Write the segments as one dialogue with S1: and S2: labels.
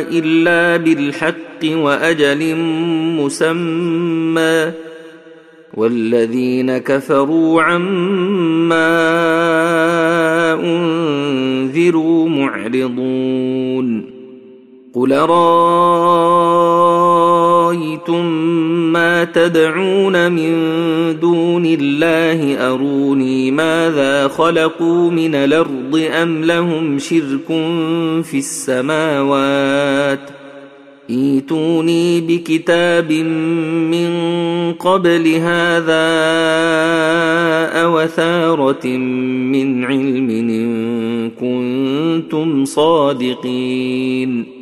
S1: إلا بالحق وأجل مسمى والذين كفروا عما أنذروا معرضون قل رأى أَرَأَيْتُم مَّا تَدْعُونَ مِن دُونِ اللَّهِ أَرُونِي مَاذَا خَلَقُوا مِنَ الْأَرْضِ أَمْ لَهُمْ شِرْكٌ فِي السَّمَاوَاتِ ايتوني بكتاب من قبل هذا أوثارة من علم إن كنتم صادقين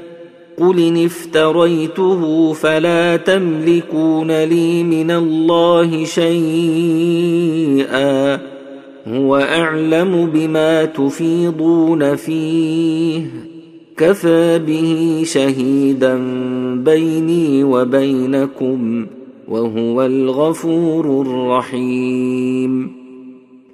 S1: قل ان افتريته فلا تملكون لي من الله شيئا هو اعلم بما تفيضون فيه كفى به شهيدا بيني وبينكم وهو الغفور الرحيم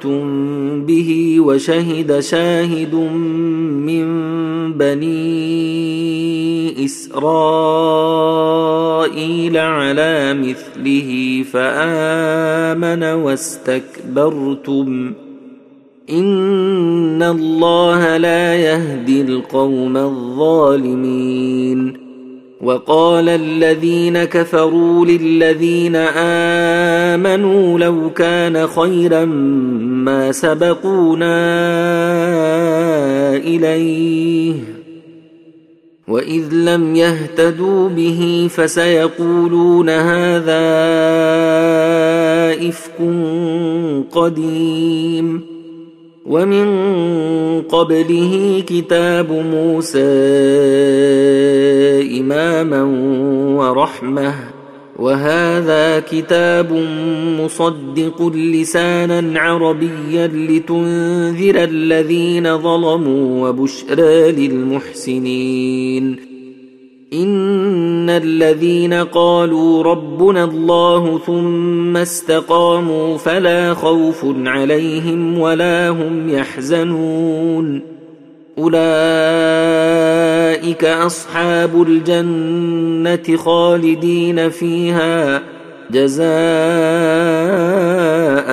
S1: كفرتم به وشهد شاهد من بني اسرائيل على مثله فامن واستكبرتم ان الله لا يهدي القوم الظالمين وقال الذين كفروا للذين امنوا لو كان خيرا ما سبقونا اليه واذ لم يهتدوا به فسيقولون هذا افك قديم ومن قبله كتاب موسى اماما ورحمه وهذا كتاب مصدق لسانا عربيا لتنذر الذين ظلموا وبشرى للمحسنين ان الذين قالوا ربنا الله ثم استقاموا فلا خوف عليهم ولا هم يحزنون اولئك اولئك اصحاب الجنه خالدين فيها جزاء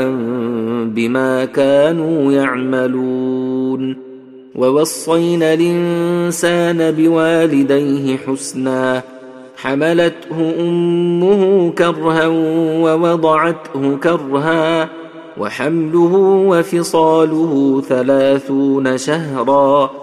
S1: بما كانوا يعملون ووصينا الانسان بوالديه حسنا حملته امه كرها ووضعته كرها وحمله وفصاله ثلاثون شهرا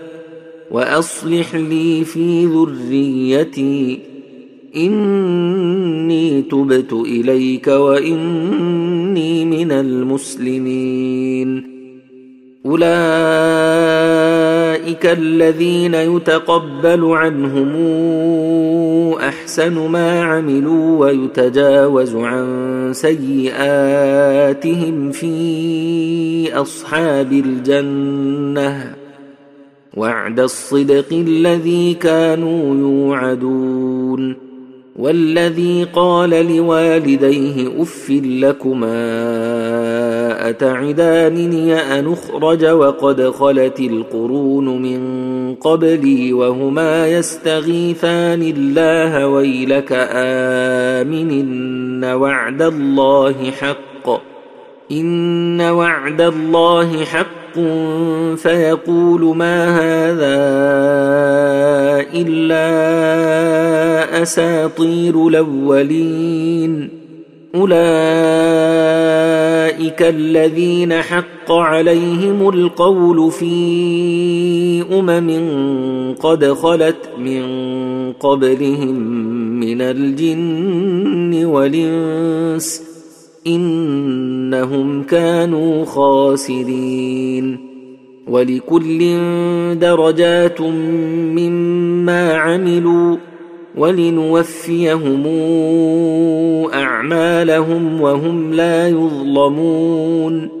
S1: واصلح لي في ذريتي اني تبت اليك واني من المسلمين اولئك الذين يتقبل عنهم احسن ما عملوا ويتجاوز عن سيئاتهم في اصحاب الجنه وعد الصدق الذي كانوا يوعدون والذي قال لوالديه اف لكما اتعدانني ان اخرج وقد خلت القرون من قبلي وهما يستغيثان الله ويلك امن ان وعد الله حق ان وعد الله حق حق فيقول ما هذا الا اساطير الاولين اولئك الذين حق عليهم القول في امم قد خلت من قبلهم من الجن والانس انهم كانوا خاسرين ولكل درجات مما عملوا ولنوفيهم اعمالهم وهم لا يظلمون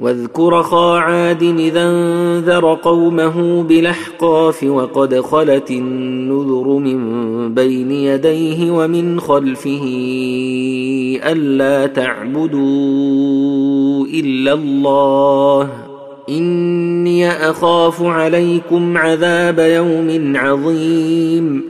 S1: واذكر خا عاد اذا انذر قومه بالاحقاف وقد خلت النذر من بين يديه ومن خلفه الا تعبدوا الا الله اني اخاف عليكم عذاب يوم عظيم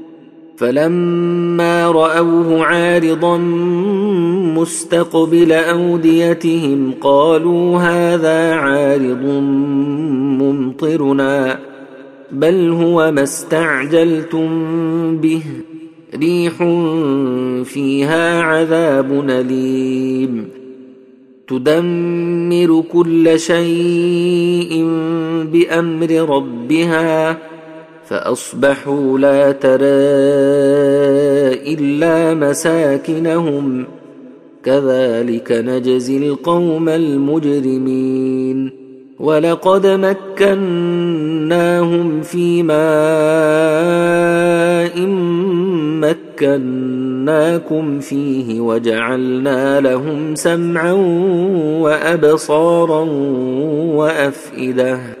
S1: فلما راوه عارضا مستقبل اوديتهم قالوا هذا عارض ممطرنا بل هو ما استعجلتم به ريح فيها عذاب اليم تدمر كل شيء بامر ربها فاصبحوا لا ترى الا مساكنهم كذلك نجزي القوم المجرمين ولقد مكناهم في ماء مكناكم فيه وجعلنا لهم سمعا وابصارا وافئده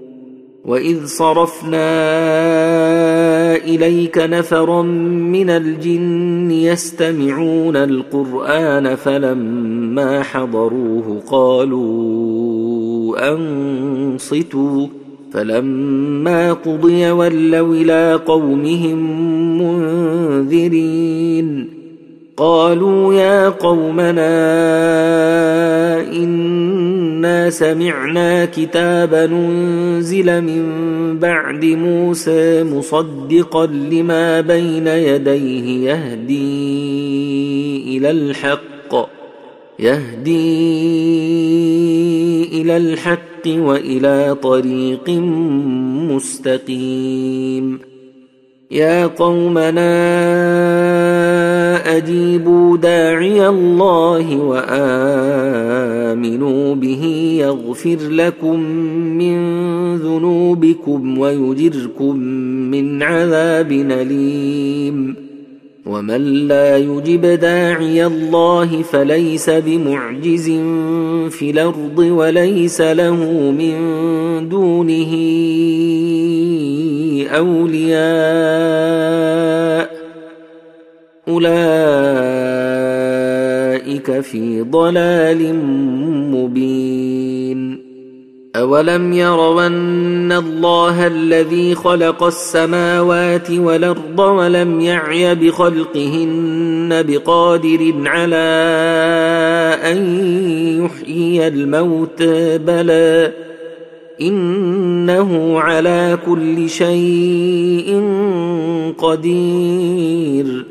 S1: واذ صرفنا اليك نفرا من الجن يستمعون القران فلما حضروه قالوا انصتوا فلما قضي ولوا الى قومهم منذرين قالوا يا قومنا إن انا سمعنا كتابا انزل من بعد موسى مصدقا لما بين يديه يهدي الى الحق يهدي الى الحق والى طريق مستقيم يا قومنا فاجيبوا داعي الله وامنوا به يغفر لكم من ذنوبكم ويجركم من عذاب اليم ومن لا يجب داعي الله فليس بمعجز في الارض وليس له من دونه اولياء اولئك في ضلال مبين اولم يروا ان الله الذي خلق السماوات والارض ولم يعي بخلقهن بقادر على ان يحيي الموت بلى انه على كل شيء قدير